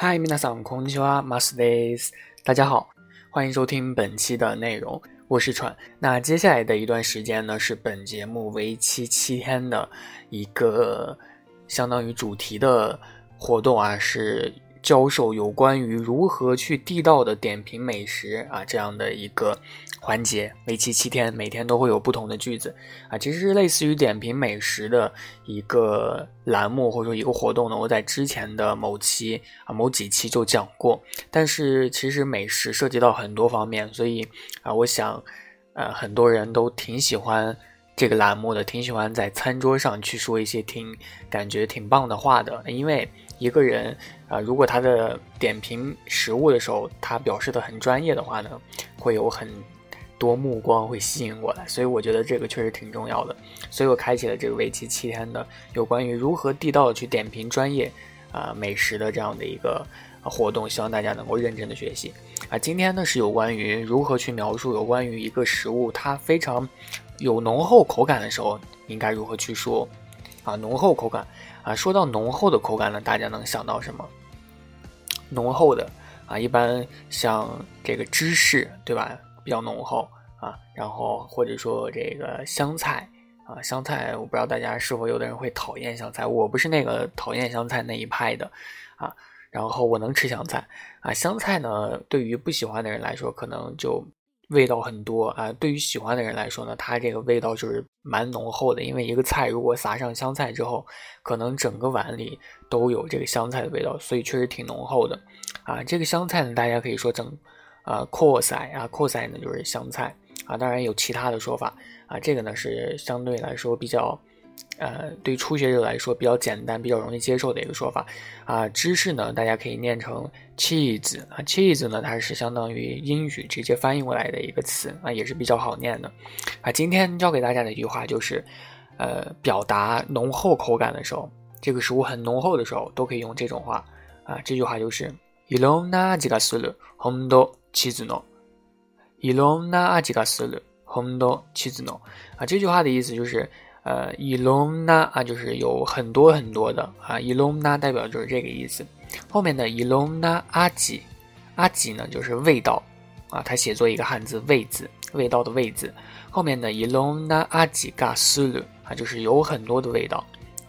嗨，皆さんこんにちは、マスです。大家好，欢迎收听本期的内容，我是川。那接下来的一段时间呢，是本节目为期七天的一个相当于主题的活动啊，是 教授有关于如何去地道的点评美食啊这样的一个。环节为期七天，每天都会有不同的句子啊，其实是类似于点评美食的一个栏目或者说一个活动呢。我在之前的某期啊某几期就讲过，但是其实美食涉及到很多方面，所以啊，我想呃很多人都挺喜欢这个栏目的，挺喜欢在餐桌上去说一些挺感觉挺棒的话的。因为一个人啊，如果他的点评食物的时候，他表示的很专业的话呢，会有很。多目光会吸引过来，所以我觉得这个确实挺重要的，所以我开启了这个为期七天的有关于如何地道的去点评专业啊美食的这样的一个活动，希望大家能够认真的学习啊。今天呢是有关于如何去描述有关于一个食物它非常有浓厚口感的时候应该如何去说啊浓厚口感啊说到浓厚的口感呢，大家能想到什么？浓厚的啊，一般像这个芝士对吧？比较浓厚啊，然后或者说这个香菜啊，香菜我不知道大家是否有的人会讨厌香菜，我不是那个讨厌香菜那一派的啊，然后我能吃香菜啊，香菜呢对于不喜欢的人来说可能就味道很多啊，对于喜欢的人来说呢，它这个味道就是蛮浓厚的，因为一个菜如果撒上香菜之后，可能整个碗里都有这个香菜的味道，所以确实挺浓厚的啊，这个香菜呢大家可以说整。啊，扩散啊，扩散呢就是香菜啊，当然有其他的说法啊，这个呢是相对来说比较，呃，对初学者来说比较简单、比较容易接受的一个说法啊。芝士呢，大家可以念成 cheese 啊，cheese 呢它是相当于英语直接翻译过来的一个词啊，也是比较好念的啊。今天教给大家的一句话就是，呃，表達浓厚口感的时候，这个食物很浓厚的时候，都可以用这种话啊。这句话就是。いろんな味がする本土チズの。いろんな味がする本土チズの。啊，这句话的意思就是， 呃，いろんな啊，就是有很多很多的啊，いろんな代表就是这个意思。后面的いろんな味，味呢就是味道啊，它写作一个汉字味字，味道的味字。后面的いろんな味がする啊，就是有很多的味道。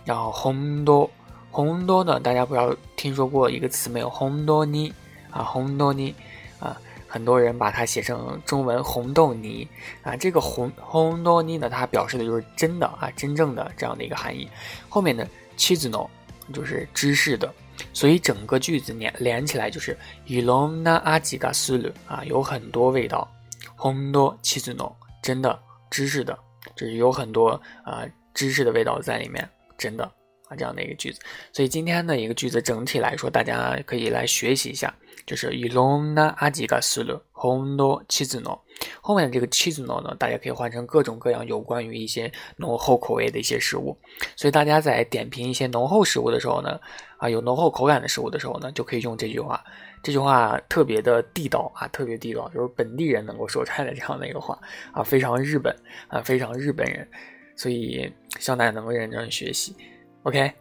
然后本土。红多呢？大家不知道听说过一个词没有？红多泥啊，红多泥啊， 很多人把它写成中文红豆泥啊。这个红红豆泥呢，它表示的就是真的啊，真正的这样的一个含义。后面的妻子呢，就是芝士的，所以整个句子连连起来就是伊隆那阿吉嘎斯鲁啊，有很多味道。红多妻子呢，真的芝士的，就是有很多啊芝士的味道在里面，真的啊。这样的一个句子，所以今天的一个句子整体来说，大家可以来学习一下，就是伊隆那阿吉嘎斯鲁红多妻子诺，后面的这个妻子诺呢，大家可以换成各种各样有关于一些浓厚口味的一些食物。所以大家在点评一些浓厚食物的时候呢，啊，有浓厚口感的食物的时候呢，就可以用这句话。这句话特别的地道啊，特别地道，就是本地人能够说出来的这样的一个话啊，非常日本啊，非常日本人。所以希望大家能够认真学习。OK，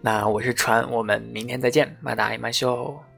那我是船，我们明天再见，马达伊马秀。